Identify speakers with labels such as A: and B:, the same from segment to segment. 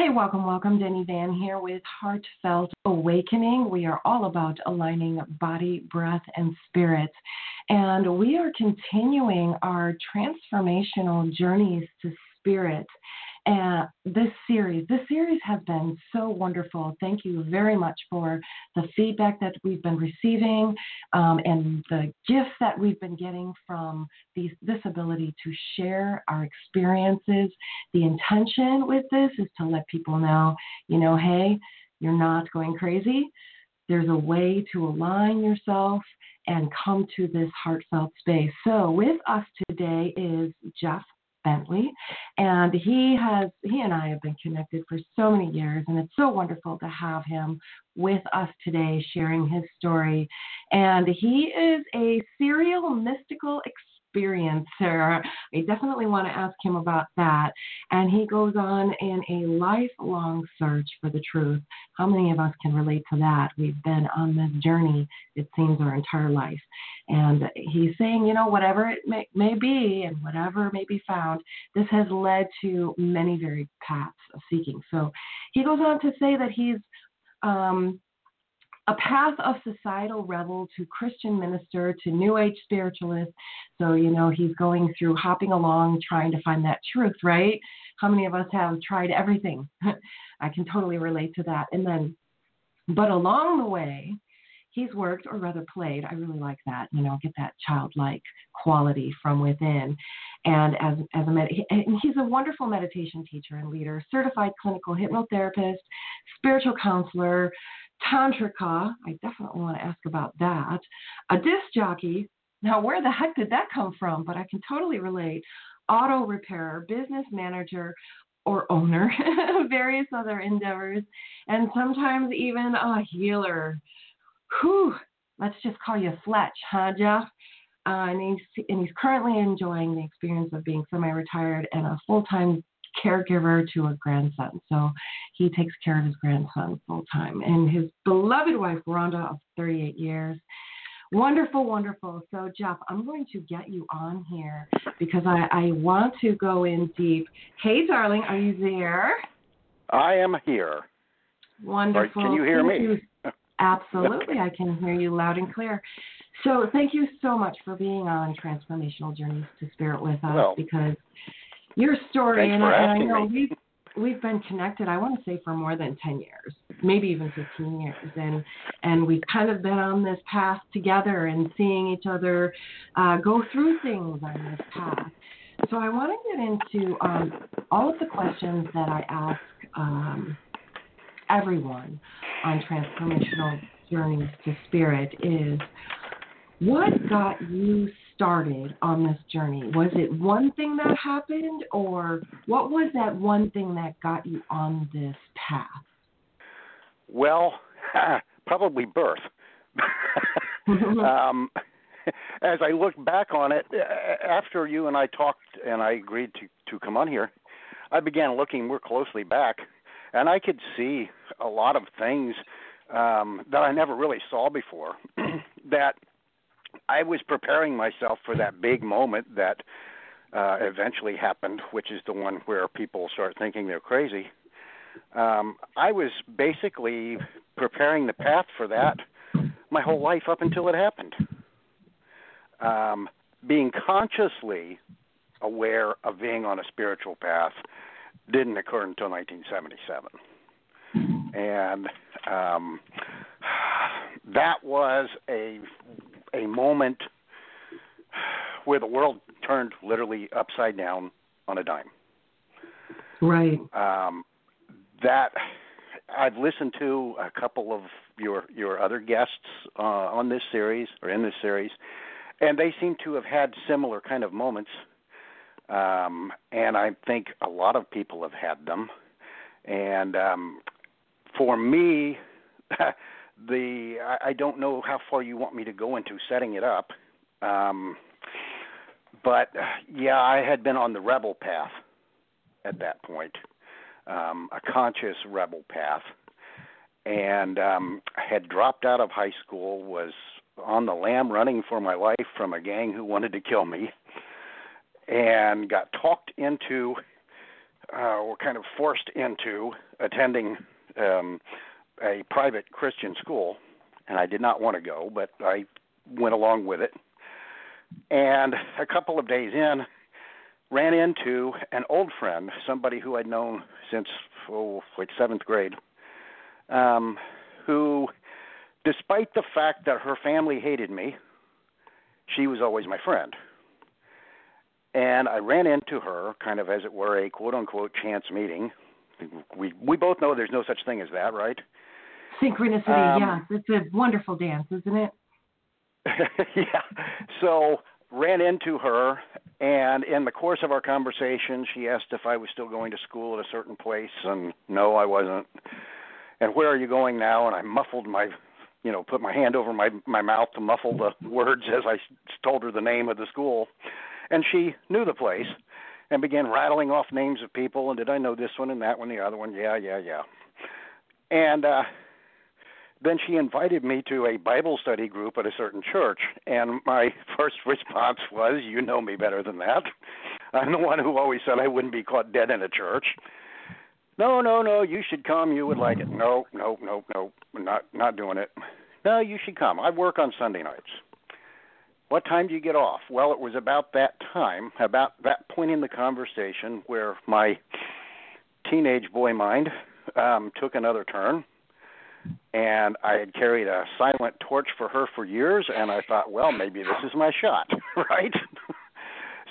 A: Hey, welcome, welcome. Denny Van here with Heartfelt Awakening. We are all about aligning body, breath, and spirit. And we are continuing our transformational journeys to spirit. And this series, this series has been so wonderful. Thank you very much for the feedback that we've been receiving um, and the gifts that we've been getting from these, this ability to share our experiences. The intention with this is to let people know, you know, hey, you're not going crazy. There's a way to align yourself and come to this heartfelt space. So, with us today is Jeff Bentley, and he has he and I have been connected for so many years, and it's so wonderful to have him with us today, sharing his story. And he is a serial mystical experiencer. I definitely want to ask him about that. And he goes on in a lifelong search for the truth. How many of us can relate to that? We've been on this journey, it seems, our entire life. And he's saying, you know, whatever it may, may be and whatever may be found, this has led to many varied paths of seeking. So he goes on to say that he's um, a path of societal rebel to Christian minister to New Age spiritualist. So, you know, he's going through hopping along trying to find that truth, right? How many of us have tried everything? I can totally relate to that. And then, but along the way, he's worked or rather played. I really like that, you know, get that childlike quality from within. And as, as a med- he's a wonderful meditation teacher and leader, certified clinical hypnotherapist, spiritual counselor, tantrika. I definitely want to ask about that. A disc jockey. Now, where the heck did that come from? But I can totally relate. Auto repairer, business manager, or owner, various other endeavors, and sometimes even a healer. Whew, let's just call you Fletch, huh, Jeff? Uh, and, he's, and he's currently enjoying the experience of being semi retired and a full time caregiver to a grandson. So he takes care of his grandson full time. And his beloved wife, Rhonda, of 38 years. Wonderful, wonderful. So, Jeff, I'm going to get you on here because I, I want to go in deep. Hey, darling, are you there?
B: I am here.
A: Wonderful.
B: Or can you hear
A: thank
B: me?
A: You. Absolutely, I can hear you loud and clear. So, thank you so much for being on Transformational Journeys to Spirit with us
B: well,
A: because your story, and, I, and I know
B: me.
A: we've we've been connected. I want to say for more than ten years, maybe even fifteen years, and and we've kind of been on this path together and seeing each other uh, go through things on this path. So I want to get into um, all of the questions that I ask um, everyone on transformational journeys to spirit is what got you started on this journey? Was it one thing that happened, or what was that one thing that got you on this path?
B: Well, probably birth. um, as I look back on it, uh, after you and I talked and I agreed to to come on here, I began looking more closely back, and I could see a lot of things um, that I never really saw before. that I was preparing myself for that big moment that uh, eventually happened, which is the one where people start thinking they're crazy. Um, I was basically preparing the path for that my whole life up until it happened. Um, being consciously aware of being on a spiritual path didn't occur until 1977. And um, that was a a moment where the world turned literally upside down on a dime.
A: Right.
B: Um, that I've listened to a couple of your your other guests uh, on this series or in this series, and they seem to have had similar kind of moments. Um, and I think a lot of people have had them. And um, for me, the I, I don't know how far you want me to go into setting it up, um, but yeah, I had been on the rebel path at that point, um, a conscious rebel path, and um, had dropped out of high school, was on the lam running for my life from a gang who wanted to kill me, and got talked into uh, were kind of forced into attending um, a private Christian school, and I did not want to go, but I went along with it. And a couple of days in, ran into an old friend, somebody who I'd known since oh, like seventh grade, um, who, despite the fact that her family hated me, she was always my friend. And I ran into her, kind of as it were, a quote unquote chance meeting. We we both know there's no such thing as that, right?
A: Synchronicity, um, yeah. It's a wonderful dance, isn't it?
B: yeah. So ran into her and in the course of our conversation she asked if I was still going to school at a certain place and no I wasn't. And where are you going now? And I muffled my you know, put my hand over my my mouth to muffle the words as I told her the name of the school. And she knew the place and began rattling off names of people and did I know this one and that one, the other one? Yeah, yeah, yeah. And uh then she invited me to a Bible study group at a certain church, and my first response was, "You know me better than that. I'm the one who always said I wouldn't be caught dead in a church." No, no, no. You should come. You would like it. No, no, no, no. Not not doing it. No, you should come. I work on Sunday nights. What time do you get off? Well, it was about that time, about that point in the conversation where my teenage boy mind um, took another turn and I had carried a silent torch for her for years, and I thought, well, maybe this is my shot, right?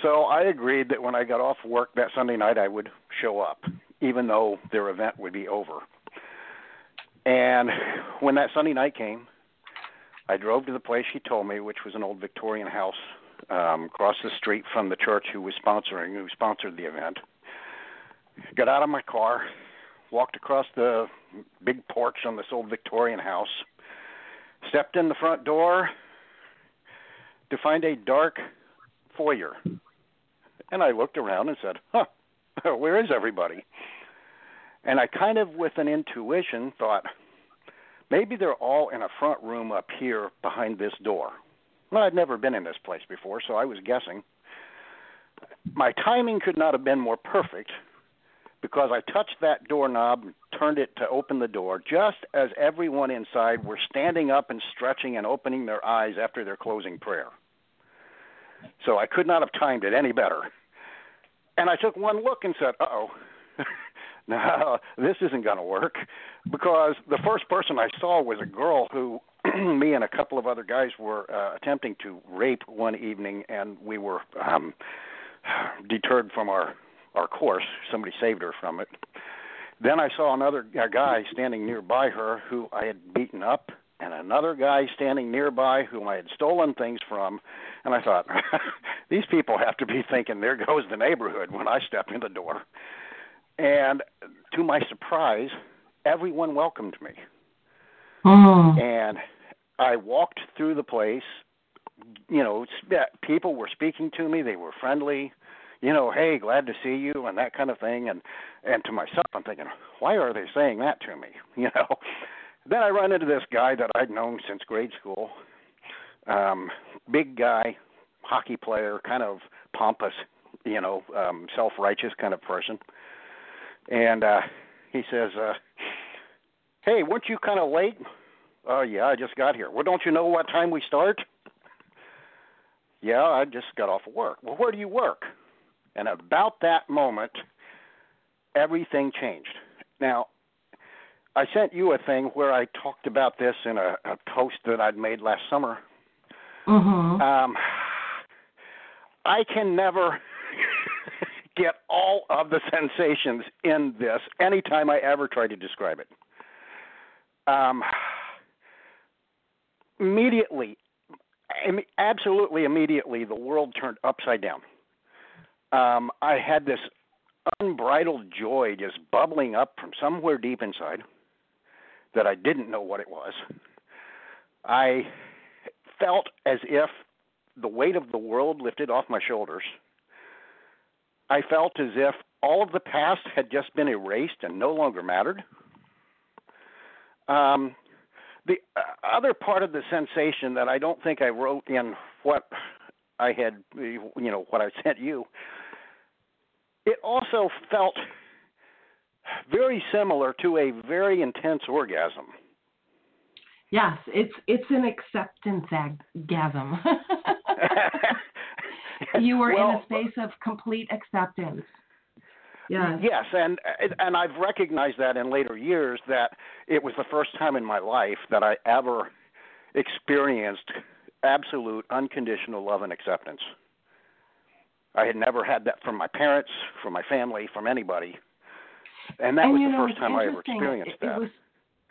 B: so I agreed that when I got off work that Sunday night, I would show up, even though their event would be over. And when that Sunday night came, I drove to the place she told me, which was an old Victorian house um, across the street from the church who was sponsoring, who sponsored the event. Got out of my car, walked across the big porch on this old Victorian house, stepped in the front door to find a dark foyer. And I looked around and said, huh, where is everybody? And I kind of, with an intuition, thought, maybe they're all in a front room up here behind this door. Well, I'd never been in this place before, so I was guessing. My timing could not have been more perfect because I touched that doorknob and turned it to open the door just as everyone inside were standing up and stretching and opening their eyes after their closing prayer. So I could not have timed it any better. And I took one look and said, uh oh. no, this isn't going to work because the first person I saw was a girl who me and a couple of other guys were uh, attempting to rape one evening, and we were um, deterred from our our course. Somebody saved her from it. Then I saw another a guy standing nearby her who I had beaten up, and another guy standing nearby whom I had stolen things from. And I thought, these people have to be thinking, there goes the neighborhood when I step in the door. And to my surprise, everyone welcomed me.
A: Oh.
B: And I walked through the place. You know, people were speaking to me. They were friendly you know, hey, glad to see you, and that kind of thing. And and to myself, I'm thinking, why are they saying that to me? You know. Then I run into this guy that I'd known since grade school. Um, big guy, hockey player, kind of pompous, you know, um, self-righteous kind of person. And uh he says, uh, "Hey, weren't you kind of late?" "Oh, yeah, I just got here." "Well, don't you know what time we start?" "Yeah, I just got off of work." "Well, where do you work?" And about that moment, everything changed. Now, I sent you a thing where I talked about this in a, a post that I'd made last summer.
A: Mm-hmm.
B: Um, I can never get all of the sensations in this anytime I ever try to describe it. Um, immediately, absolutely immediately, the world turned upside down um, I had this unbridled joy just bubbling up from somewhere deep inside that I didn't know what it was. I felt as if the weight of the world lifted off my shoulders. I felt as if all of the past had just been erased and no longer mattered. Um, the uh, other part of the sensation that I don't think I wrote in what I had, you know, what I sent you it also felt very similar to a very intense orgasm.
A: Yes, it's it's an acceptance gasm. you were
B: well,
A: in a space of complete acceptance. Yes.
B: Yes, and and I've recognized that in later years that it was the first time in my life that I ever experienced absolute unconditional love and acceptance. I had never had that from my parents, from my family, from anybody. And that
A: and,
B: was the
A: know,
B: first time I ever experienced
A: it,
B: that.
A: It was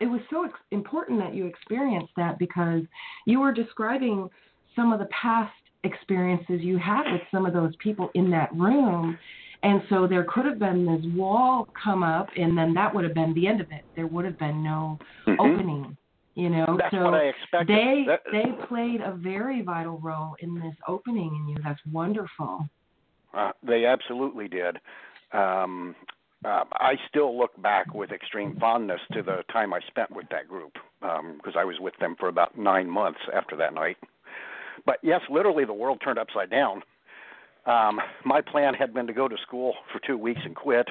A: it was so ex- important that you experienced that because you were describing some of the past experiences you had with some of those people in that room. And so there could have been this wall come up, and then that would have been the end of it. There would have been no
B: mm-hmm.
A: opening, you know.
B: That's
A: so
B: what I expected.
A: they
B: that,
A: they played a very vital role in this opening in you. That's wonderful.
B: Uh, they absolutely did. Um, uh, I still look back with extreme fondness to the time I spent with that group because um, I was with them for about nine months after that night. But yes, literally the world turned upside down. Um, my plan had been to go to school for two weeks and quit.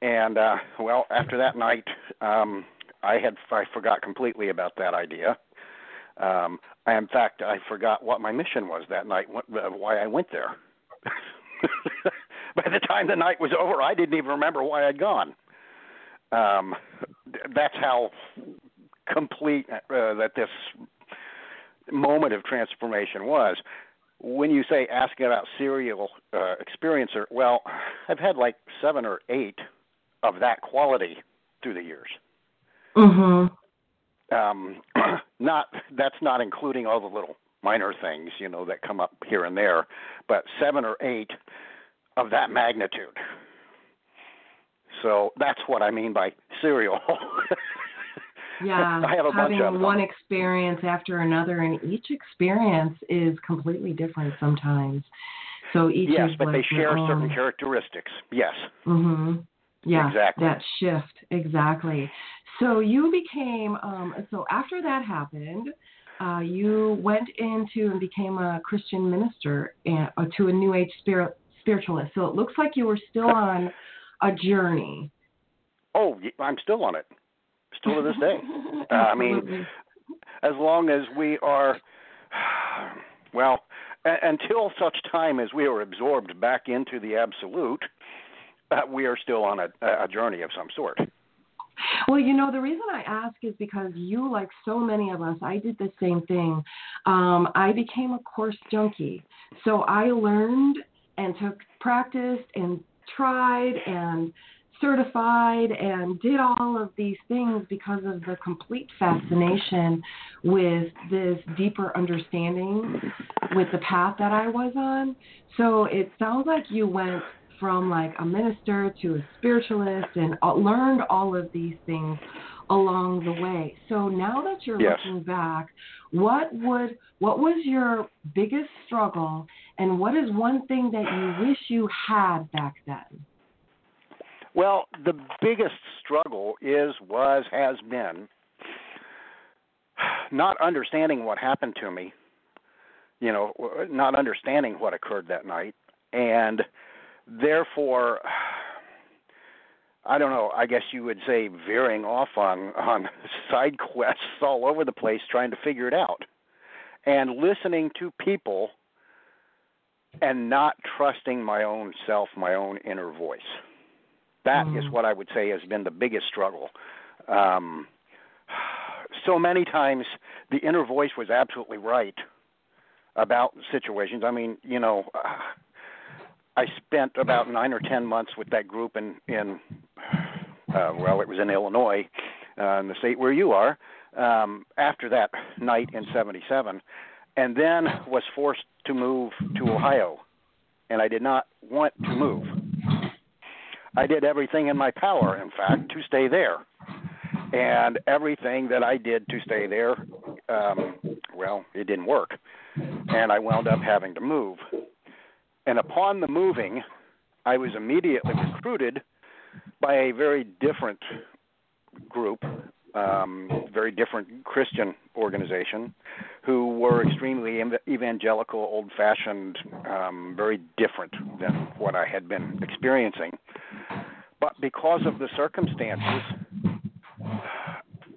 B: And uh, well, after that night, um, I had I forgot completely about that idea. Um, in fact, I forgot what my mission was that night, what, uh, why I went there. by the time the night was over, I didn't even remember why I'd gone. Um, that's how complete uh, that this moment of transformation was. When you say asking about serial uh, experiencer, well, I've had like seven or eight of that quality through the years.
A: Mhm.
B: Um, not that's not including all the little minor things, you know, that come up here and there, but seven or eight of that magnitude. So that's what I mean by serial.
A: yeah,
B: I have a
A: having
B: bunch of
A: one
B: them.
A: experience after another, and each experience is completely different sometimes. So each
B: yes, but
A: like
B: they share
A: own.
B: certain characteristics. Yes.
A: Mhm. Yeah,
B: exactly.
A: that shift exactly. So you became um, so after that happened, uh, you went into and became a Christian minister and, uh, to a New Age spirit spiritualist. So it looks like you were still on a journey.
B: Oh, I'm still on it. Still to this day. uh, I mean, as long as we are, well, a- until such time as we are absorbed back into the absolute, uh, we are still on a, a journey of some sort.
A: Well, you know, the reason I ask is because you, like so many of us, I did the same thing. Um, I became a course junkie. So I learned and took practiced and tried and certified and did all of these things because of the complete fascination with this deeper understanding with the path that I was on. So it sounds like you went from like a minister to a spiritualist and uh, learned all of these things along the way. So now that you're
B: yes.
A: looking back, what would what was your biggest struggle and what is one thing that you wish you had back then?
B: Well, the biggest struggle is was has been not understanding what happened to me. You know, not understanding what occurred that night and therefore I don't know. I guess you would say veering off on on side quests all over the place, trying to figure it out, and listening to people, and not trusting my own self, my own inner voice. That mm. is what I would say has been the biggest struggle. Um, so many times, the inner voice was absolutely right about situations. I mean, you know. Uh, I spent about nine or ten months with that group in in uh, well, it was in Illinois, uh, in the state where you are. Um, after that night in '77, and then was forced to move to Ohio, and I did not want to move. I did everything in my power, in fact, to stay there, and everything that I did to stay there, um, well, it didn't work, and I wound up having to move. And upon the moving, I was immediately recruited by a very different group, um, very different Christian organization, who were extremely evangelical, old fashioned, um, very different than what I had been experiencing. But because of the circumstances,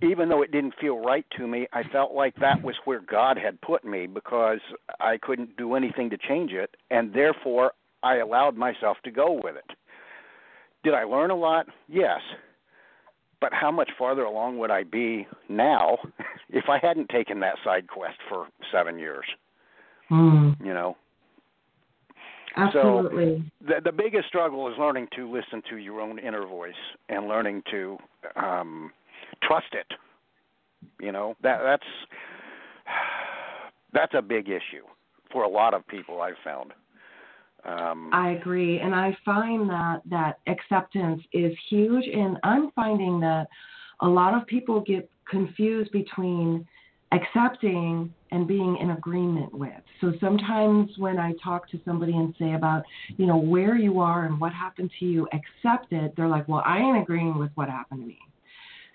B: even though it didn't feel right to me, I felt like that was where God had put me because I couldn't do anything to change it, and therefore I allowed myself to go with it. Did I learn a lot? Yes. But how much farther along would I be now if I hadn't taken that side quest for seven years?
A: Mm.
B: You know.
A: Absolutely.
B: So the the biggest struggle is learning to listen to your own inner voice and learning to um trust it. You know that that's that's a big issue for a lot of people I've found. Um,
A: I agree, and I find that that acceptance is huge, and I'm finding that a lot of people get confused between accepting and being in agreement with. So sometimes when I talk to somebody and say about, you know, where you are and what happened to you, accept it, they're like, well, I ain't agreeing with what happened to me.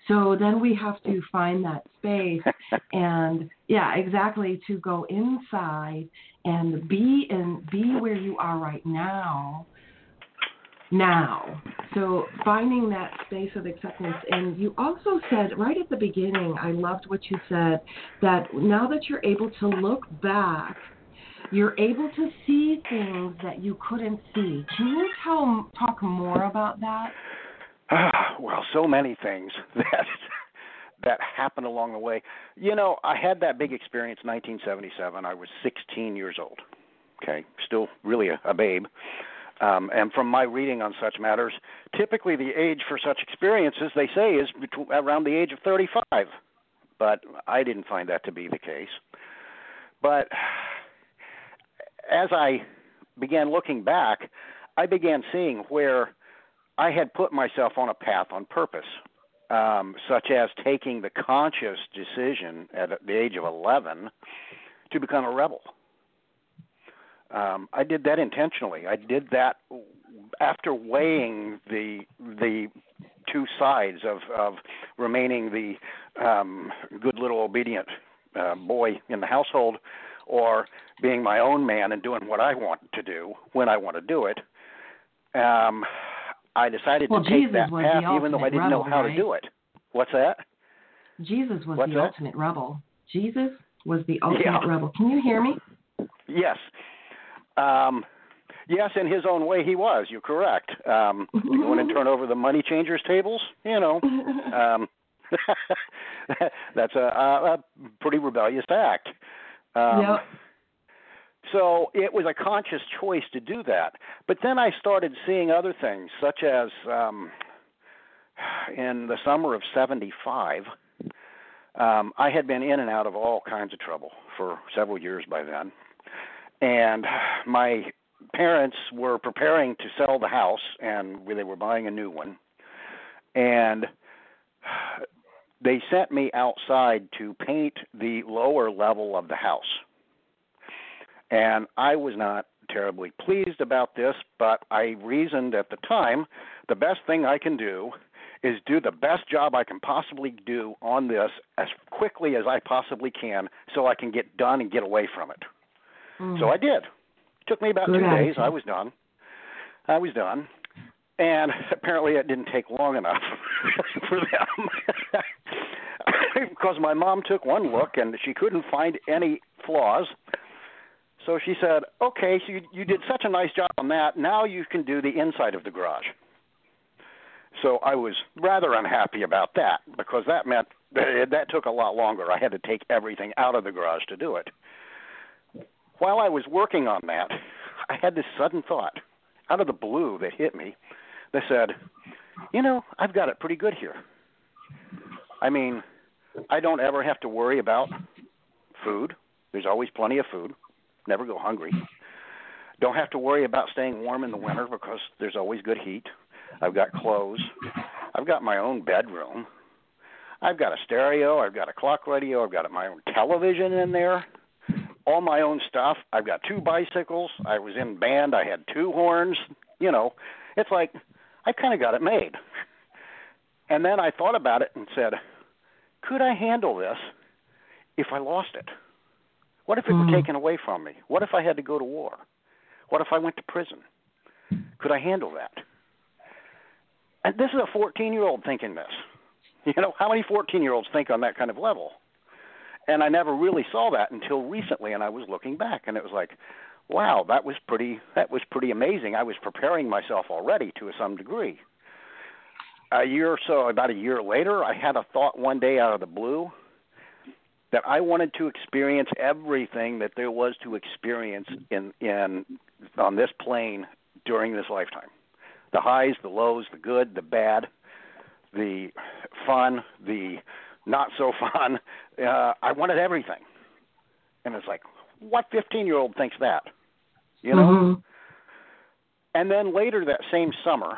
A: So then we have to find that space and yeah, exactly to go inside and be and be where you are right now now. So finding that space of acceptance and you also said right at the beginning, I loved what you said that now that you're able to look back you're able to see things that you couldn't see. Can you tell talk more about that?
B: Well, so many things that that happened along the way. You know, I had that big experience in 1977. I was 16 years old. Okay, still really a, a babe. Um, and from my reading on such matters, typically the age for such experiences, they say, is between, around the age of 35. But I didn't find that to be the case. But as I began looking back, I began seeing where I had put myself on a path on purpose, um, such as taking the conscious decision at the age of 11 to become a rebel. Um, I did that intentionally. I did that after weighing the the two sides of of remaining the um, good little obedient uh, boy in the household, or being my own man and doing what I want to do when I want to do it. Um, I decided
A: well,
B: to take
A: Jesus
B: that path even though I didn't
A: rebel,
B: know how
A: right?
B: to do it. What's that?
A: Jesus was
B: What's
A: the
B: that?
A: ultimate rebel. Jesus was the ultimate
B: Yeah.
A: rebel. Can you hear me?
B: Yes. Um, yes, in his own way, he was. You're correct. Um, go in and turn over the money changers' tables. You know, um, that's a, a, a pretty rebellious act. Um,
A: Yep.
B: So it was a conscious choice to do that. But then I started seeing other things, such as um, in the summer of '75. Um, I had been in and out of all kinds of trouble for several years by then, and my parents were preparing to sell the house, and they were buying a new one, and they sent me outside to paint the lower level of the house. And I was not terribly pleased about this, but I reasoned at the time the best thing I can do is do the best job I can possibly do on this as quickly as I possibly can so I can get done and get away from it.
A: Mm.
B: So I did. It took me about
A: Good
B: two days. I was done. I was done. And apparently it didn't take long enough for them. because my mom took one look and she couldn't find any flaws. So she said, "Okay, so you, you did such a nice job on that. Now you can do the inside of the garage." So I was rather unhappy about that because that meant that, that took a lot longer. I had to take everything out of the garage to do it. While I was working on that, I had this sudden thought out of the blue that hit me that said, "You know, I've got it pretty good here. I mean, I don't ever have to worry about food. There's always plenty of food. Never go hungry. Don't have to worry about staying warm in the winter because there's always good heat. I've got clothes. I've got my own bedroom. I've got a stereo. I've got a clock radio. I've got my own television in there. All my own stuff. I've got two bicycles. I was in band. I had two horns. You know, it's like I kind of got it made. And then I thought about it and said, could I handle this if I lost it? What if it
A: Mm.
B: were taken away from me? What if I had to go to war? What if I went to prison? Could I handle that? And this is a 14 year old thinking this. You know, how many 14 year olds think on that kind of level? And I never really saw that until recently, and I was looking back, and it was like, wow, that was pretty that was pretty amazing. I was preparing myself already to some degree. A year or so, about a year later, I had a thought one day out of the blue that I wanted to experience everything that there was to experience in in on this plane during this lifetime. The highs, the lows, the good, the bad, the fun, the not so fun. Uh, I wanted everything, and it's like, what 15 year old thinks that? You know. Mm-hmm. And then later that same summer,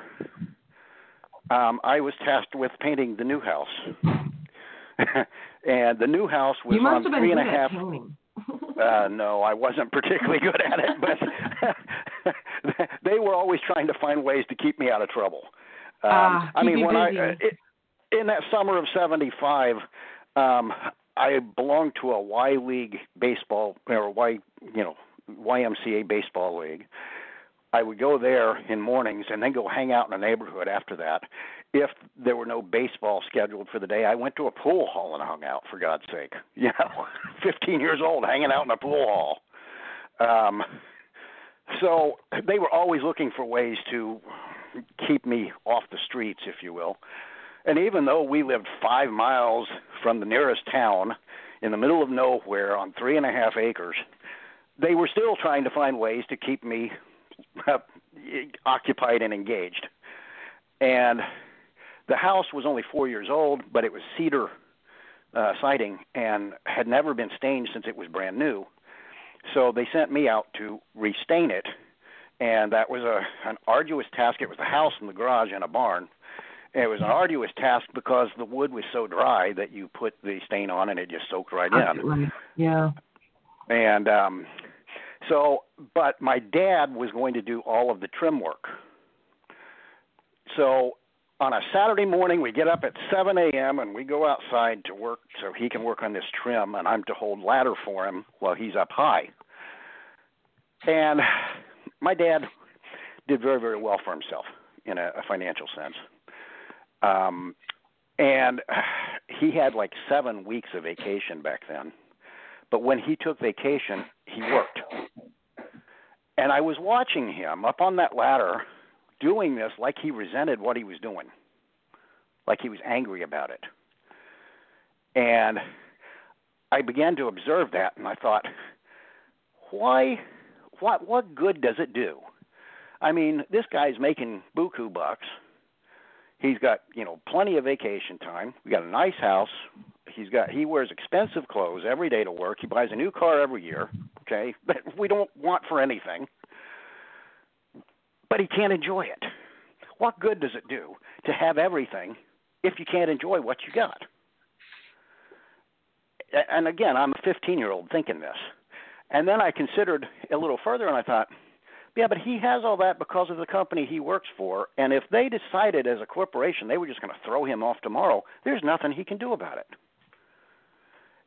B: um, I was tasked with painting the new house. and the new house was on three and a half.
A: uh,
B: no, I wasn't particularly good at it, but they were always trying to find ways to keep me out of trouble.
A: Um, uh,
B: I mean, when
A: busy.
B: I uh, it, in that summer of '75, um, I belonged to a Y League baseball or Y, you know, YMCA baseball league. I would go there in mornings and then go hang out in the neighborhood after that. If there were no baseball scheduled for the day, I went to a pool hall and hung out. For God's sake, you know, 15 years old, hanging out in a pool hall. Um, so they were always looking for ways to keep me off the streets, if you will. And even though we lived five miles from the nearest town in the middle of nowhere on three and a half acres, they were still trying to find ways to keep me uh, occupied and engaged. And the house was only four years old, but it was cedar uh, siding and had never been stained since it was brand new. So they sent me out to restain it, and that was a an arduous task. It was the house and the garage and a barn. And it was an arduous task because the wood was so dry that you put the stain on and it just soaked right
A: in. Yeah.
B: And um so but my dad was going to do all of the trim work. So on a Saturday morning, we get up at 7 a.m. and we go outside to work so he can work on this trim, and I'm to hold ladder for him while he's up high. And my dad did very, very well for himself in a, a financial sense. Um, and he had like seven weeks of vacation back then. But when he took vacation, he worked. And I was watching him up on that ladder doing this like he resented what he was doing, like he was angry about it. And I began to observe that, and I thought, why, what, what good does it do? I mean, this guy's making buku bucks. He's got, you know, plenty of vacation time. We got a nice house. He's got he wears expensive clothes every day to work. He buys a new car every year. Okay, but we don't want for anything but he can't enjoy it. What good does it do to have everything if you can't enjoy what you got? And again, I'm a 15 year old thinking this. And then I considered a little further and I thought, yeah, but he has all that because of the company he works for. And if they decided as a corporation they were just going to throw him off tomorrow, there's nothing he can do about it.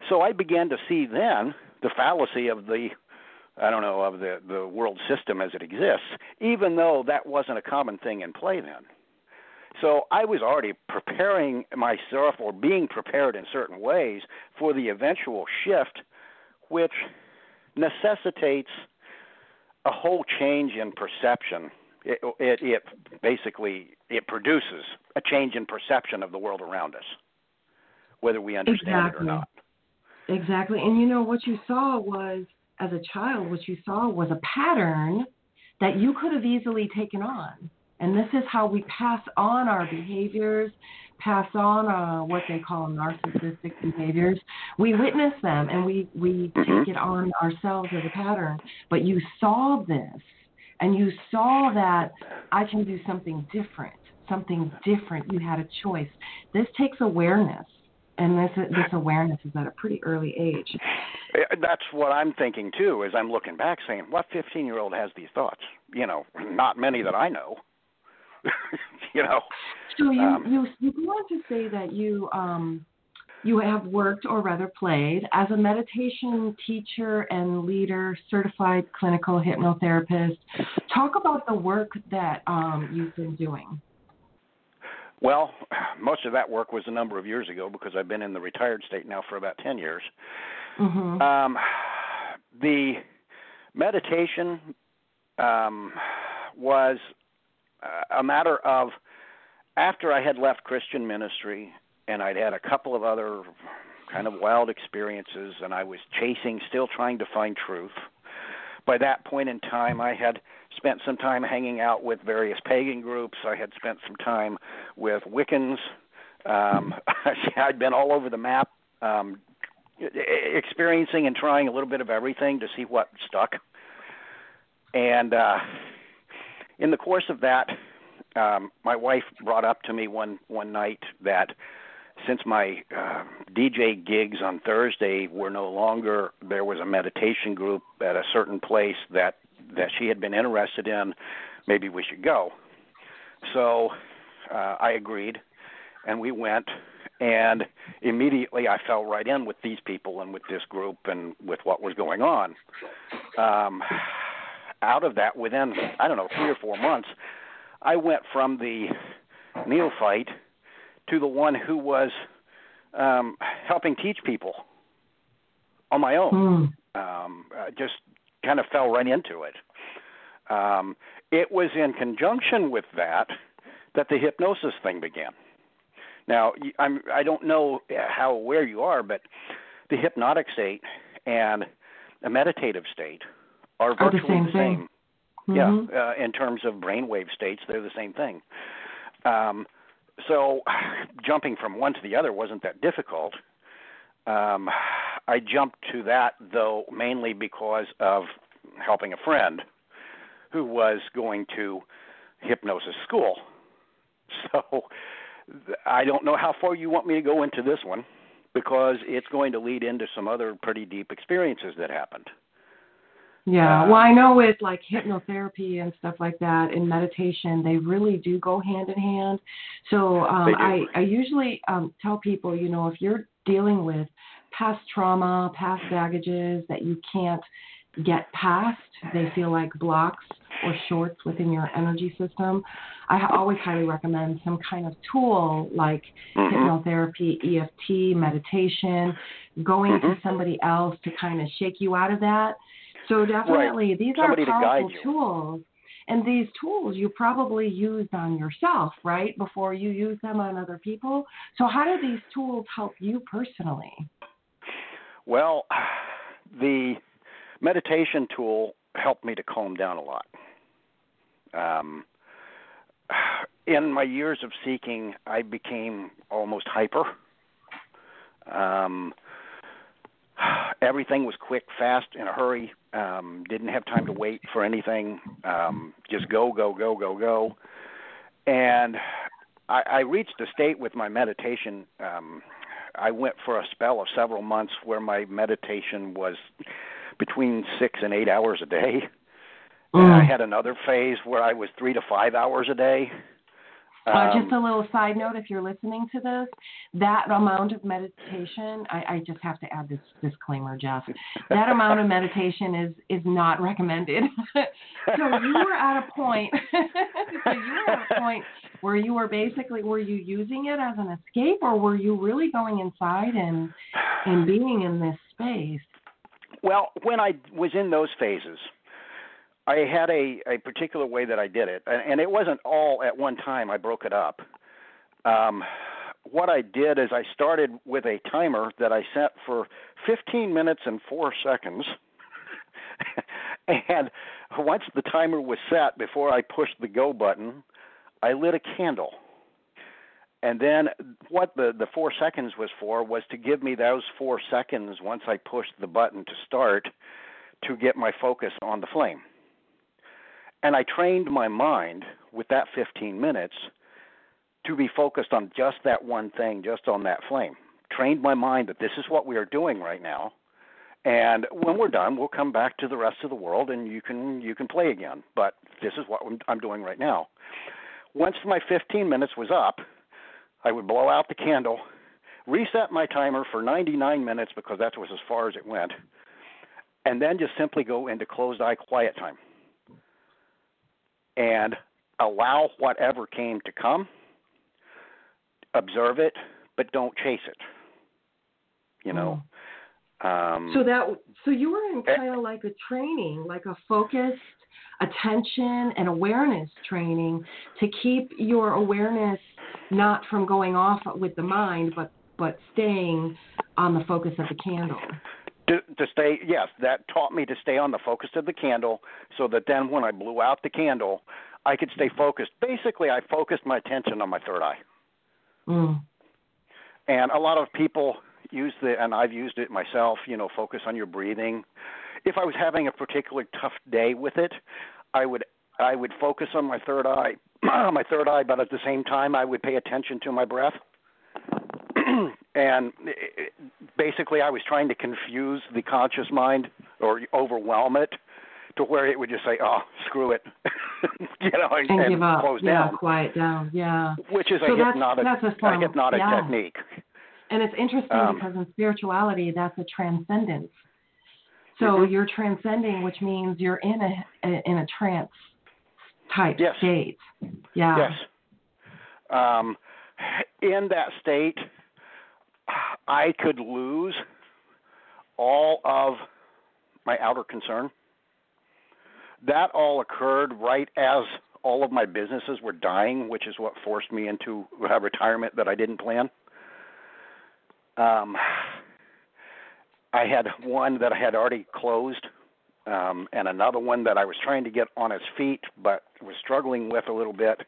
B: So I began to see then the fallacy of the I don't know of the the world system as it exists, even though that wasn't a common thing in play then. So I was already preparing myself or being prepared in certain ways for the eventual shift, which necessitates a whole change in perception. It, it, it basically it produces a change in perception of the world around us, whether we understand
A: exactly.
B: it or not.
A: Exactly, and you know what you saw was as a child, what you saw was a pattern that you could have easily taken on. And this is how we pass on our behaviors, pass on uh, what they call narcissistic behaviors. We witness them and we, we
B: mm-hmm.
A: take it on ourselves as a pattern. But you saw this and you saw that I can do something different, something different. You had a choice. This takes awareness and this this awareness is at a pretty early age.
B: That's what I'm thinking too. As I'm looking back, saying, "What 15 year old has these thoughts?" You know, not many that I know. you know.
A: So you
B: um,
A: you you go on to say that you um you have worked or rather played as a meditation teacher and leader, certified clinical hypnotherapist. Talk about the work that um, you've been doing.
B: Well, most of that work was a number of years ago because I've been in the retired state now for about 10 years.
A: Mm-hmm.
B: Um, the meditation um, was a matter of after I had left Christian ministry and I'd had a couple of other kind of wild experiences and I was chasing, still trying to find truth. By that point in time, I had spent some time hanging out with various pagan groups. I had spent some time with Wiccans. Um, I'd been all over the map, um, experiencing and trying a little bit of everything to see what stuck. And uh, in the course of that, um, my wife brought up to me one one night that since my uh, DJ gigs on Thursday were no longer, there was a meditation group at a certain place that that she had been interested in. Maybe we should go. So uh, I agreed, and we went. And immediately I fell right in with these people and with this group and with what was going on. Um, out of that, within I don't know three or four months, I went from the neophyte to the one who was um, helping teach people on my own.
A: Mm.
B: Um, uh, just kind of fell right into it. Um, it was in conjunction with that that the hypnosis thing began. Now, I'm, I don't know how aware you are, but the hypnotic state and a meditative state are virtually
A: the same.
B: The same.
A: Mm-hmm.
B: Yeah, uh, in terms of brainwave states, they're the same thing. Um, so jumping from one to the other wasn't that difficult. Um, I jumped to that though mainly because of helping a friend who was going to hypnosis school. So I don't know how far you want me to go into this one because it's going to lead into some other pretty deep experiences that happened.
A: Yeah,
B: Uh,
A: well, I know with like hypnotherapy and stuff like that and meditation, they really do go hand in hand. So um, I, I usually um, tell people, you know, if you're dealing with past trauma, past baggages that you can't get past, they feel like blocks or shorts within your energy system. I always highly recommend some kind of tool like
B: Mhm.
A: hypnotherapy, EFT, meditation, going to
B: Mhm.
A: somebody else to kind of shake you out of that. So definitely, these
B: Somebody
A: are powerful
B: you.
A: tools. And these tools you probably used on yourself, right, before you use them on other people. So how do these tools help you personally?
B: Well, the meditation tool helped me to calm down a lot. Um, in my years of seeking, I became almost hyper. Um, everything was quick, fast, in a hurry. Um, didn't have time to wait for anything. Um, just go, go, go, go, go. And I, I reached a state with my meditation. Um, I went for a spell of several months where my meditation was between six and eight hours a day. And I
A: Mm.
B: had another phase where I was three to five hours a day.
A: Uh,
B: Um,
A: just a little side note, if you're listening to this, that amount of meditation, I, I just have to add this disclaimer, Jeff. That amount of meditation is is not recommended. so you were at a point. so you were at a point where you were basically were you using it as an escape, or were you really going inside and and being in this space?
B: Well, when I was in those phases, I had a, a particular way that I did it, and, and it wasn't all at one time. I broke it up. Um, what I did is I started with a timer that I set for 15 minutes and four seconds. and once the timer was set, before I pushed the go button, I lit a candle. And then what the, the four seconds was for was to give me those four seconds once I pushed the button to start to get my focus on the flame. And I trained my mind with that 15 minutes to be focused on just that one thing, just on that flame. Trained my mind that this is what we are doing right now. And when we're done, we'll come back to the rest of the world and you can you can play again. But this is what I'm- doing right now. Once my 15 minutes was up, I would blow out the candle, reset my timer for 99 minutes because that was as far as it went, and then just simply go into closed eye quiet time and allow whatever came to come observe it, but don't chase it. You know.
A: Mm. Um, so that so you were in kind of like a training, like a focused attention and awareness training to keep your awareness not from going off with the mind, but but staying on the focus of the candle.
B: To, to stay, yes, that taught me to stay on the focus of the candle, so that then when I blew out the candle, I could stay focused. Basically, I focused my attention on my third eye.
A: Mm.
B: And a lot of people use the, and I've used it myself. You know, focus on your breathing. If I was having a particularly tough day with it, I would I would focus on my third eye, my third eye, but at the same time I would pay attention to my breath. and it, basically, I was trying to confuse the conscious mind or overwhelm it to where it would just say, "Oh, screw it," you know, and,
A: and,
B: and
A: up.
B: close
A: yeah,
B: down.
A: quiet down. Yeah.
B: Which is
A: so
B: a
A: that's,
B: hypnotic,
A: that's a,
B: a hypnotic
A: yeah.
B: technique.
A: And it's interesting
B: Um,
A: because in spirituality, that's a transcendence. So
B: Mhm.
A: you're transcending, which means you're in a, a in a trance type
B: Yes.
A: state. Yeah.
B: Yes. Um, in that state, I could lose all of my outer concern. That all occurred right as all of my businesses were dying, which is what forced me into a retirement that I didn't plan. Um, I had one that I had already closed, um, and another one that I was trying to get on its feet, but was struggling with a little bit.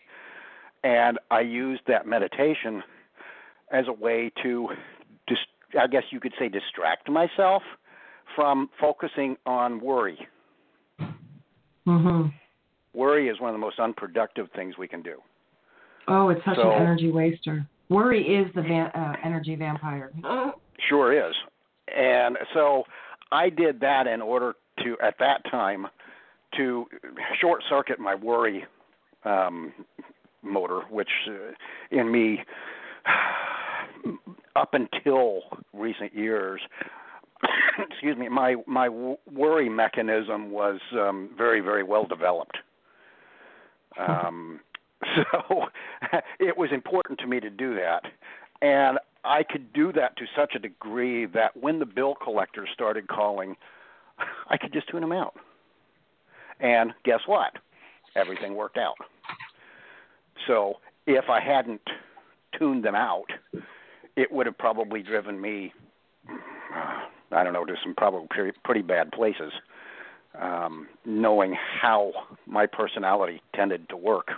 B: And I used that meditation as a way to, I guess you could say, distract myself from focusing on worry.
A: Mhm.
B: Worry is one of the most unproductive things we can do.
A: Oh, it's such
B: So-
A: an energy waster. Worry is the va- uh, energy vampire.
B: Sure is. And so I did that in order to, at that time, to short circuit my worry um, motor, which uh, in me, up until recent years, excuse me, my my worry mechanism was um, very very well developed. Um, so it was important to me to do that, and I could do that to such a degree that when the bill collectors started calling, I could just tune them out. And guess what? Everything worked out. So if I hadn't tuned them out, it would have probably driven me, I don't know, to some probably pretty, pretty bad places, um, knowing how my personality tended to work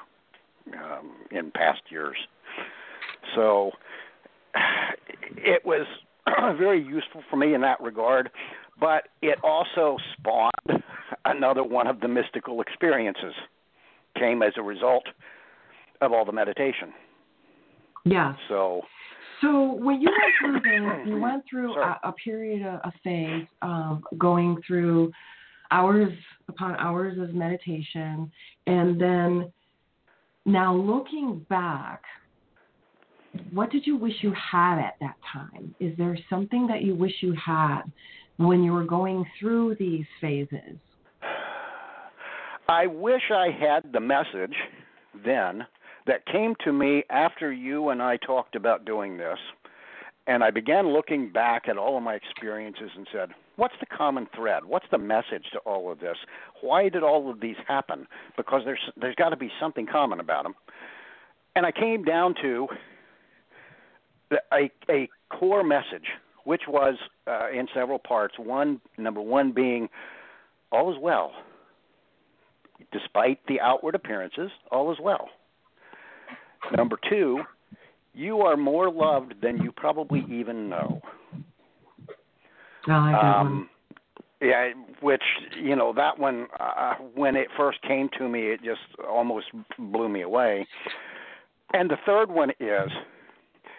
B: um, in past years. So it was very useful for me in that regard, but it also spawned another one of the mystical experiences. Came as a result of all the meditation.
A: yeah
B: So
A: So when you went through this, you went through a, a period, a, a phase of going through hours upon hours of meditation, and then now looking back, what did you wish you had at that time? Is there something that you wish you had when you were going through these phases?
B: I wish I had the message then that came to me after you and I talked about doing this. And I began looking back at all of my experiences and said, what's the common thread? What's the message to all of this? Why did all of these happen? Because there's there's got to be something common about them. And I came down to a a core message, which was uh, in several parts. One, number one being, all is well despite the outward appearances, all is well. Number two, you are more loved than you probably even know.
A: Oh, I.
B: Um, yeah, which you know that one uh, when it first came to me, it just almost blew me away. And the third one is,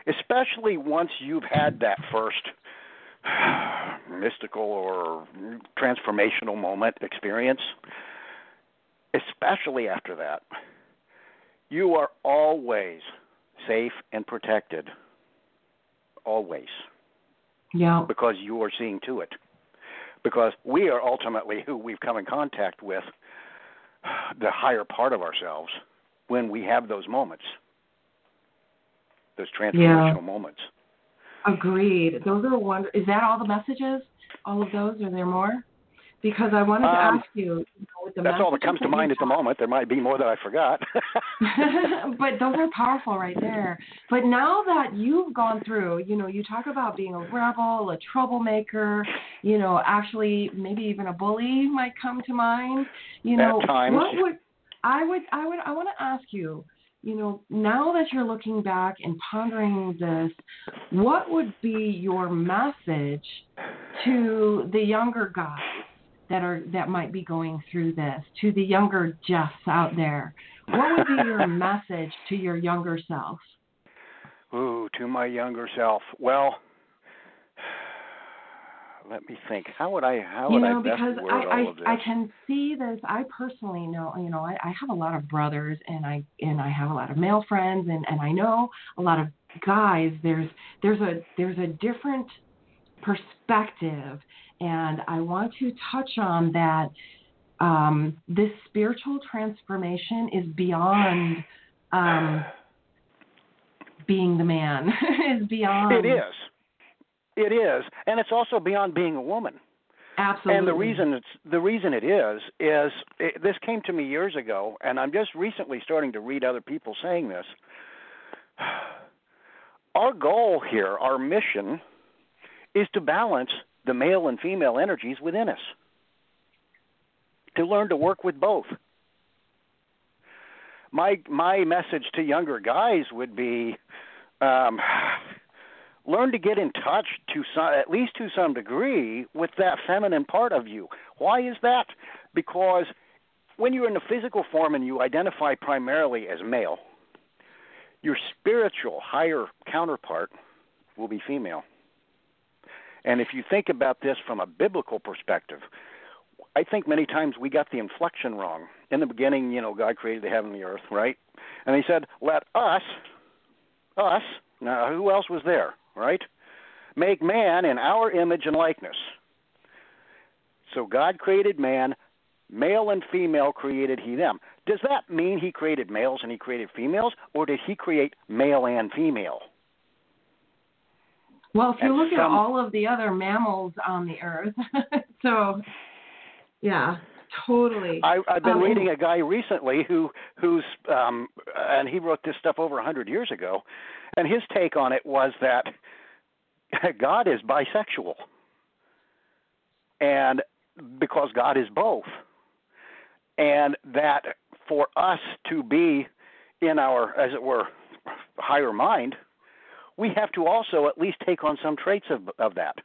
B: especially once you've had that first mystical or transformational moment experience, especially after that, you are always safe and protected. Always.
A: Yeah.
B: Because you are seeing to it. Because we are ultimately who we've come in contact with, the higher part of ourselves, when we have those moments. those transformational yeah. moments.
A: Agreed. Those are wonder. Is that all the messages? All of those? Are there more? Because I wanted to um, ask you. you
B: know, that's all that comes to mind at the moment. There might be more that I forgot.
A: but those are powerful right there. But now that you've gone through, you know, you talk about being a rebel, a troublemaker, you know, actually maybe even a bully might come to mind. You know,
B: at times.
A: what would I would I would I want to ask you you know, now that you're looking back and pondering this, what would be your message to the younger guys that are that might be going through this, to the younger Jeffs out there? What would be your message to your younger self?
B: Ooh, to my younger self. Well, let me think. How would I how
A: you
B: would
A: know,
B: I
A: best
B: because
A: word I,
B: all of this?
A: I can see this. I personally know. You know, I, I have a lot of brothers, and I and I have a lot of male friends, and and I know a lot of guys. There's there's a there's a different perspective, and I want to touch on that. Um, this spiritual transformation is beyond um, being the man. is beyond.
B: It is. It is, and it's also beyond being a woman.
A: Absolutely.
B: And the reason it's the reason it is is it, this came to me years ago, and I'm just recently starting to read other people saying this. Our goal here, our mission, is to balance the male and female energies within us. To learn to work with both. My my message to younger guys would be. Um, learn to get in touch to some, at least to some degree with that feminine part of you. Why is that? Because when you're in the physical form and you identify primarily as male, your spiritual higher counterpart will be female. And if you think about this from a biblical perspective, I think many times we got the inflection wrong. In the beginning, you know, God created the heaven and the earth, right? And he said, "Let us us, now who else was there? right? Make man in our image and likeness. So God created man, male and female created he them. Does that mean he created males and he created females, or did he create male and female?
A: Well, if you look some, at all of the other mammals on the earth, so yeah, totally.
B: I, I've been um, reading a guy recently who who's um, and he wrote this stuff over a hundred years ago, and his take on it was that God is bisexual. And because God is both. And that for us to be in our, as it were, higher mind, we have to also at least take on some traits of, of that.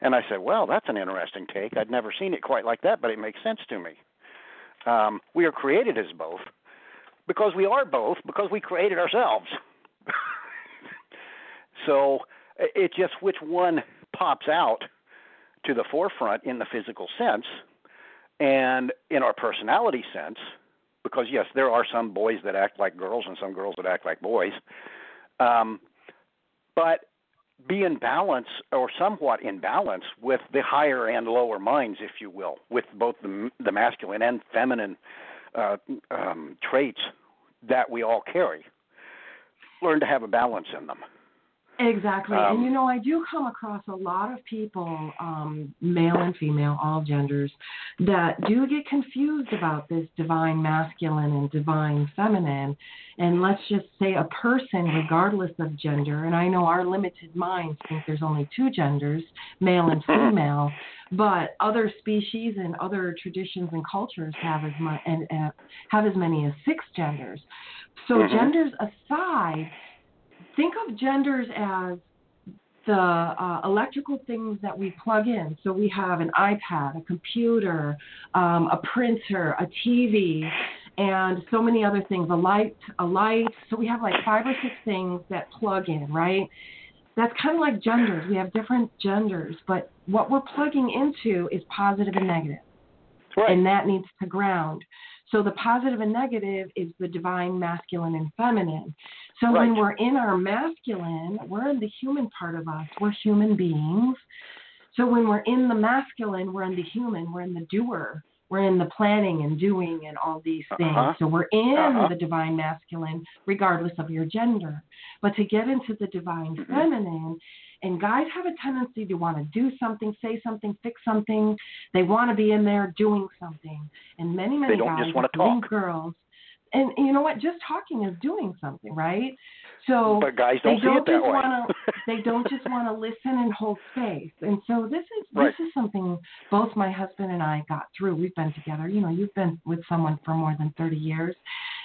B: And I said, well, that's an interesting take. I'd never seen it quite like that, but it makes sense to me. Um, we are created as both because we are both because we created ourselves. so it's just which one pops out to the forefront in the physical sense and in our personality sense because yes there are some boys that act like girls and some girls that act like boys um, but be in balance or somewhat in balance with the higher and lower minds if you will with both the, the masculine and feminine uh, um, traits that we all carry. Learn to have a balance in them.
A: Exactly. Um, and you know, I do come across a lot of people, um, male and female, all genders, that do get confused about this divine masculine and divine feminine. And let's just say a person, regardless of gender, and I know our limited minds think there's only two genders, male and female, but other species and other traditions and cultures have as much and uh, have as many as six genders. So mm-hmm. genders aside, think of genders as the uh, electrical things that we plug in. So we have an iPad, a computer, um, a printer, a TV, and so many other things. A light, a light. So we have like five or six things that plug in, right? That's kind of like genders. We have different genders, but what we're plugging into is positive and negative.
B: Right.
A: And that needs to ground. So the positive and negative is the divine masculine and feminine. So right. when we're in our masculine, we're in the human part of us. We're human beings. So when we're in the masculine, we're in the human, we're in the doer. we're in the planning and doing and all these things.
B: Uh-huh.
A: So we're in
B: Uh-huh.
A: the divine masculine, regardless of your gender. But to get into the divine
B: Mhm.
A: feminine, and guys have a tendency to want to do something, say something, fix something. They want to be in there doing something. And many, many
B: They don't
A: guys,
B: just wanna
A: including
B: talk.
A: girls, and you know what? Just talking is doing something, right? So
B: but guys
A: they
B: don't see
A: don't
B: it that
A: just
B: way.
A: wanna they don't just want to listen and hold space. And so this is
B: Right.
A: this is something both my husband and I got through. We've been together. You know, you've been with someone for more than 30 years.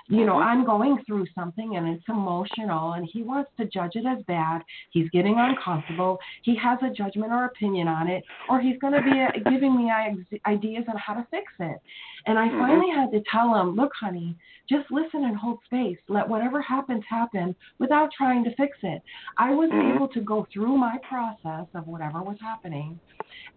A: You know,
B: Mhm.
A: I'm going through something and it's emotional and he wants to judge it as bad. He's getting uncomfortable. He has a judgment or opinion on it or he's going to be uh, giving me ideas on how to fix it. And I
B: Mhm.
A: finally had to tell him, "Look, honey, just listen and hold space. Let whatever happens happen without trying to fix it. I was
B: Mhm.
A: able to go through my process of whatever was happening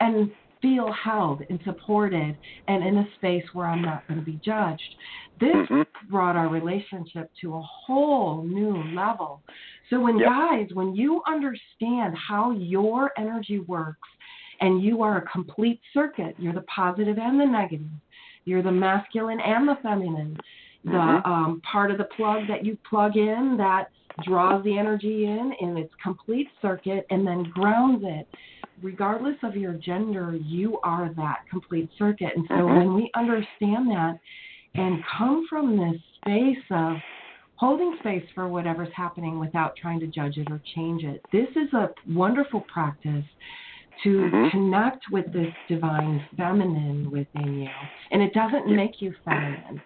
A: and feel held and supported and in a space where I'm not going to be judged. This
B: Mhm.
A: brought our relationship to a whole new level. So when
B: Yep.
A: guys, when you understand how your energy works and you are a complete circuit, you're the positive and the negative. You're the masculine and the feminine. The
B: Mhm.
A: um, part of the plug that you plug in that draws the energy in in its complete circuit and then grounds it. Regardless of your gender, you are that complete circuit. And so
B: Mhm.
A: when we understand that and come from this space of holding space for whatever's happening without trying to judge it or change it, this is a wonderful practice to
B: Mhm.
A: connect with this divine feminine within you. And it doesn't
B: Yeah.
A: make you feminine.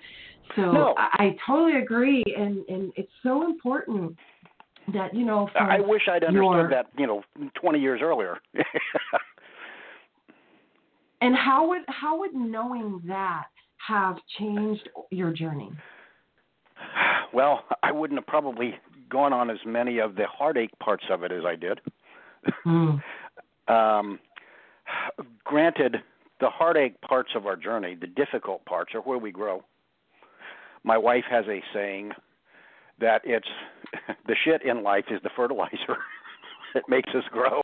A: So
B: No.
A: I, I totally agree, and and it's so important that you know.
B: I wish I'd understood
A: your-
B: that, you know, 20 years earlier.
A: And how would how would knowing that have changed your journey?
B: well, I wouldn't have probably gone on as many of the heartache parts of it as I did.
A: Mm.
B: um, granted, the heartache parts of our journey, the difficult parts, are where we grow. My wife has a saying that it's the shit in life is the fertilizer that makes us grow.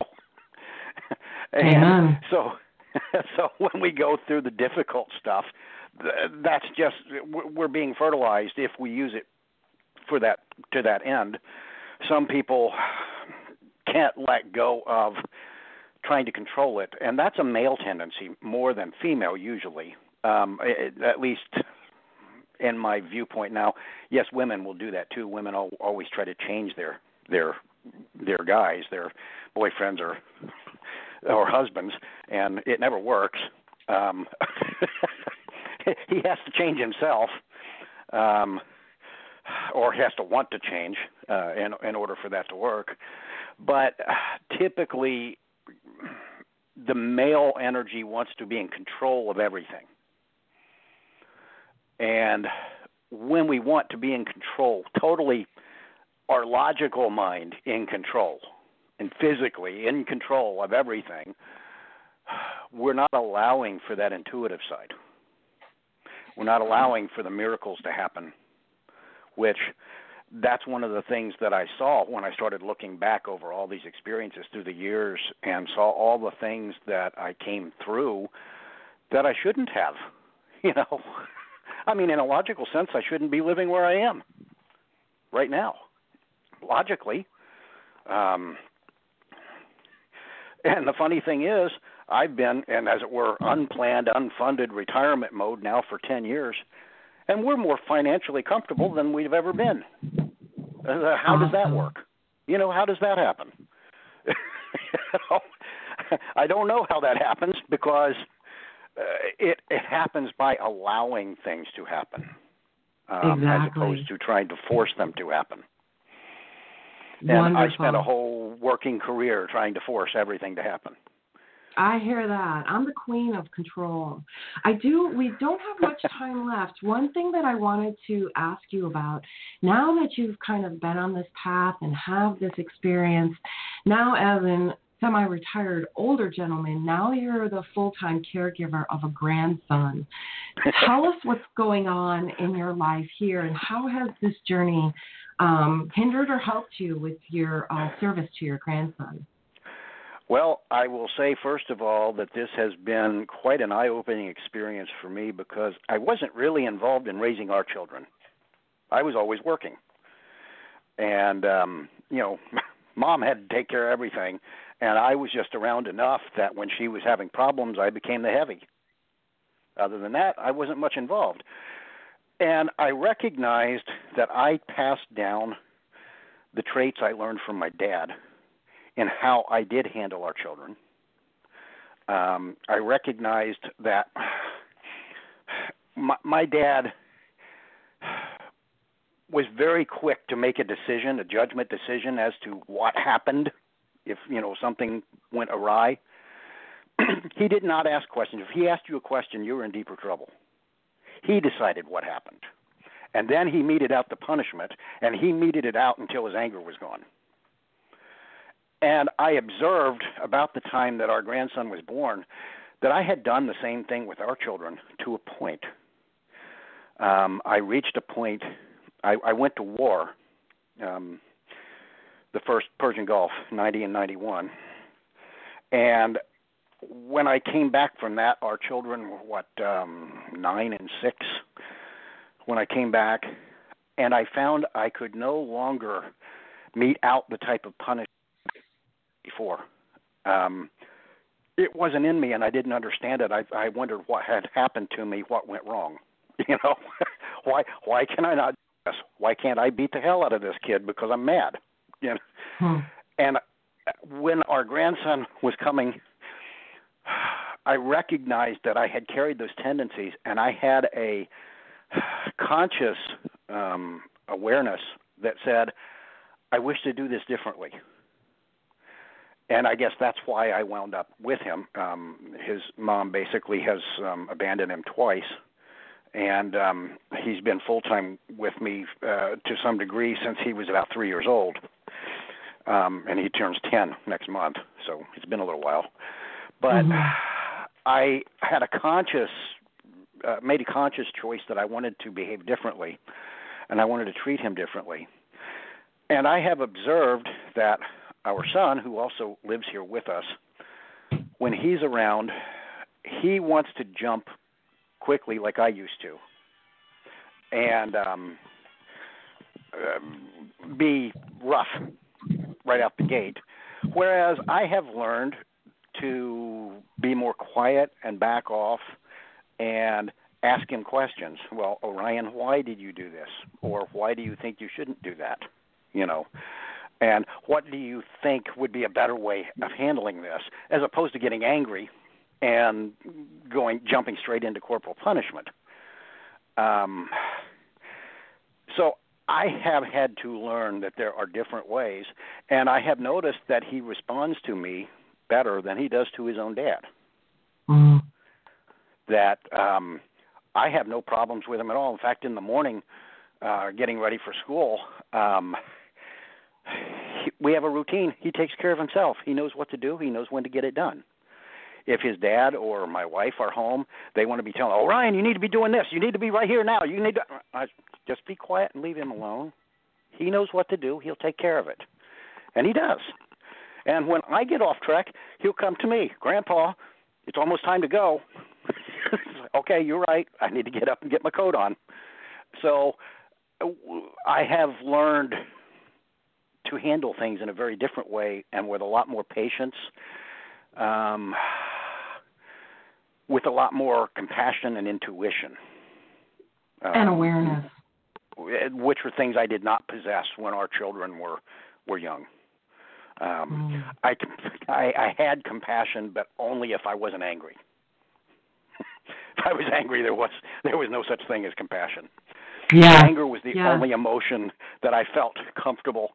B: and
A: Amen.
B: so, so when we go through the difficult stuff, th- that's just we're we're being fertilized if we use it for that to that end. Some people can't let go of trying to control it, and that's a male tendency more than female usually. Um, at least in my viewpoint now. Yes, women will do that too. Women al- always try to change their their their guys, their boyfriends or or husbands, and it never works. Um, he has to change himself, um, or has to want to change uh, in in order for that to work. But uh, typically, the male energy wants to be in control of everything. And when we want to be in control, totally our logical mind in control and physically in control of everything, we're not allowing for that intuitive side. We're not mm-hmm. allowing for the miracles to happen, which that's one of the things that I saw when I started looking back over all these experiences through the years and saw all the things that I came through that I shouldn't have. You know, I mean, in a logical sense, I shouldn't be living where I am right now. Logically, um, and the funny thing is, I've been in, as it were, unplanned, unfunded retirement mode now for 10 years, and we're more financially comfortable than we've ever been. Uh, how does that work? You know, how does that happen? You know, I don't know how that happens because uh, it it happens by allowing things to happen, um, as opposed to trying to force them to happen. And
A: Wonderful.
B: I spent a whole working career trying to force everything to happen.
A: I hear that. I'm the queen of control. I do. We don't have much time left. One thing that I wanted to ask you about now that you've kind of been on this path and have this experience, now as an semi retired older gentleman, now you're the full time caregiver of a grandson. Tell us what's going on in your life here and how has this journey um, hindered or helped you with your uh, service to your grandson?
B: Well, I will say first of all that this has been quite an eye-opening experience for me because I wasn't really involved in raising our children. I was always working. And um, you know, mom had to take care of everything and I was just around enough that when she was having problems, I became the heavy. Other than that, I wasn't much involved. And I recognized that I passed down the traits I learned from my dad in how I did handle our children. Um, I recognized that my, my dad was very quick to make a decision, a judgment decision as to what happened if you know something went awry. he did not ask questions. If he asked you a question, you were in deeper trouble. He decided what happened. And then he meted out the punishment, and he meted it out until his anger was gone. And I observed about the time that our grandson was born that I had done the same thing with our children to a point. Um, I reached a point, I, I went to war. Um, the first Persian Gulf, 90 and 91. And when I came back from that, our children were what um, nine and six. When I came back, and I found I could no longer mete out the type of punishment before. Um, it wasn't in me, and I didn't understand it. I, I wondered what had happened to me, what went wrong. You know, why why can I not? Why can't I beat the hell out of this kid because I'm mad? You know? Hmm. And when our grandson was coming, I recognized that I had carried those tendencies, and I had a conscious um, awareness that said, "I wish to do this differently." And I guess that's why I wound up with him. Um, his mom basically has um, abandoned him twice, and um, he's been full time with me uh, to some degree since he was about three years old um, and he turns 10 next month, so it's been a little while. But mm-hmm. I had a conscious, uh, made a conscious choice that I wanted to behave differently, and I wanted to treat him differently. And I have observed that our son, who also lives here with us, when he's around, he wants to jump quickly like I used to, and um, uh, be rough right out the gate. Whereas I have learned to be more quiet and back off and ask him questions. Well, Orion, why did you do this? Or why do you think you shouldn't do that? You know, and what do you think would be a better way of handling this as opposed to getting angry and going jumping straight into corporal punishment? Um, so I have had to learn that there are different ways, and I have noticed that he responds to me better than he does to his own dad.
A: Mm-hmm.
B: That um, I have no problems with him at all. In fact, in the morning, uh, getting ready for school, um, he, we have a routine. He takes care of himself. He knows what to do. He knows when to get it done if his dad or my wife are home, they want to be telling, "Oh, Ryan, you need to be doing this. You need to be right here now. You need to." I, just be quiet and leave him alone. He knows what to do. He'll take care of it. And he does. And when I get off track, he'll come to me, Grandpa, it's almost time to go. okay, you're right. I need to get up and get my coat on. So I have learned to handle things in a very different way and with a lot more patience, um, with a lot more compassion and intuition.
A: Um, and awareness
B: which were things I did not possess when our children were were young. Um, mm. I, I I had compassion, but only if I wasn't angry. if I was angry, there was there was no such thing as compassion.
A: Yeah.
B: Anger was the
A: yeah.
B: only emotion that I felt comfortable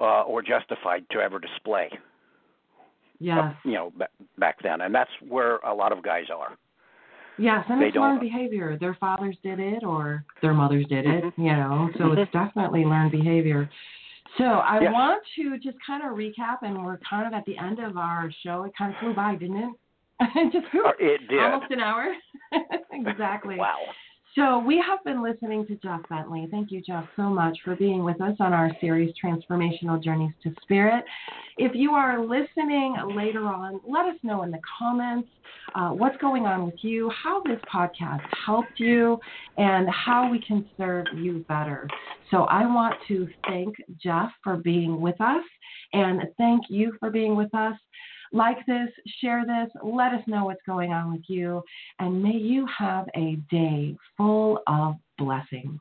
B: uh, or justified to ever display.
A: Yeah.
B: Uh, you know, b- back then, and that's where a lot of guys are.
A: Yes, and it's learned behavior. Their fathers did it or their mothers did it, mm-hmm. you know, so mm-hmm. it's definitely learned behavior. So I yes. want to just kind of recap, and we're kind of at the end of our show. It kind of flew by, didn't it? just
B: uh, it did.
A: almost an hour. exactly.
B: wow.
A: So we have been listening to Jeff Bentley. Thank you, Jeff, so much for being with us on our series, Transformational Journeys to Spirit. If you are listening later on, let us know in the comments uh, what's going on with you, how this podcast helped you, and how we can serve you better. So I want to thank Jeff for being with us and thank you for being with us. Like this, share this, let us know what's going on with you, and may you have a day full of blessings.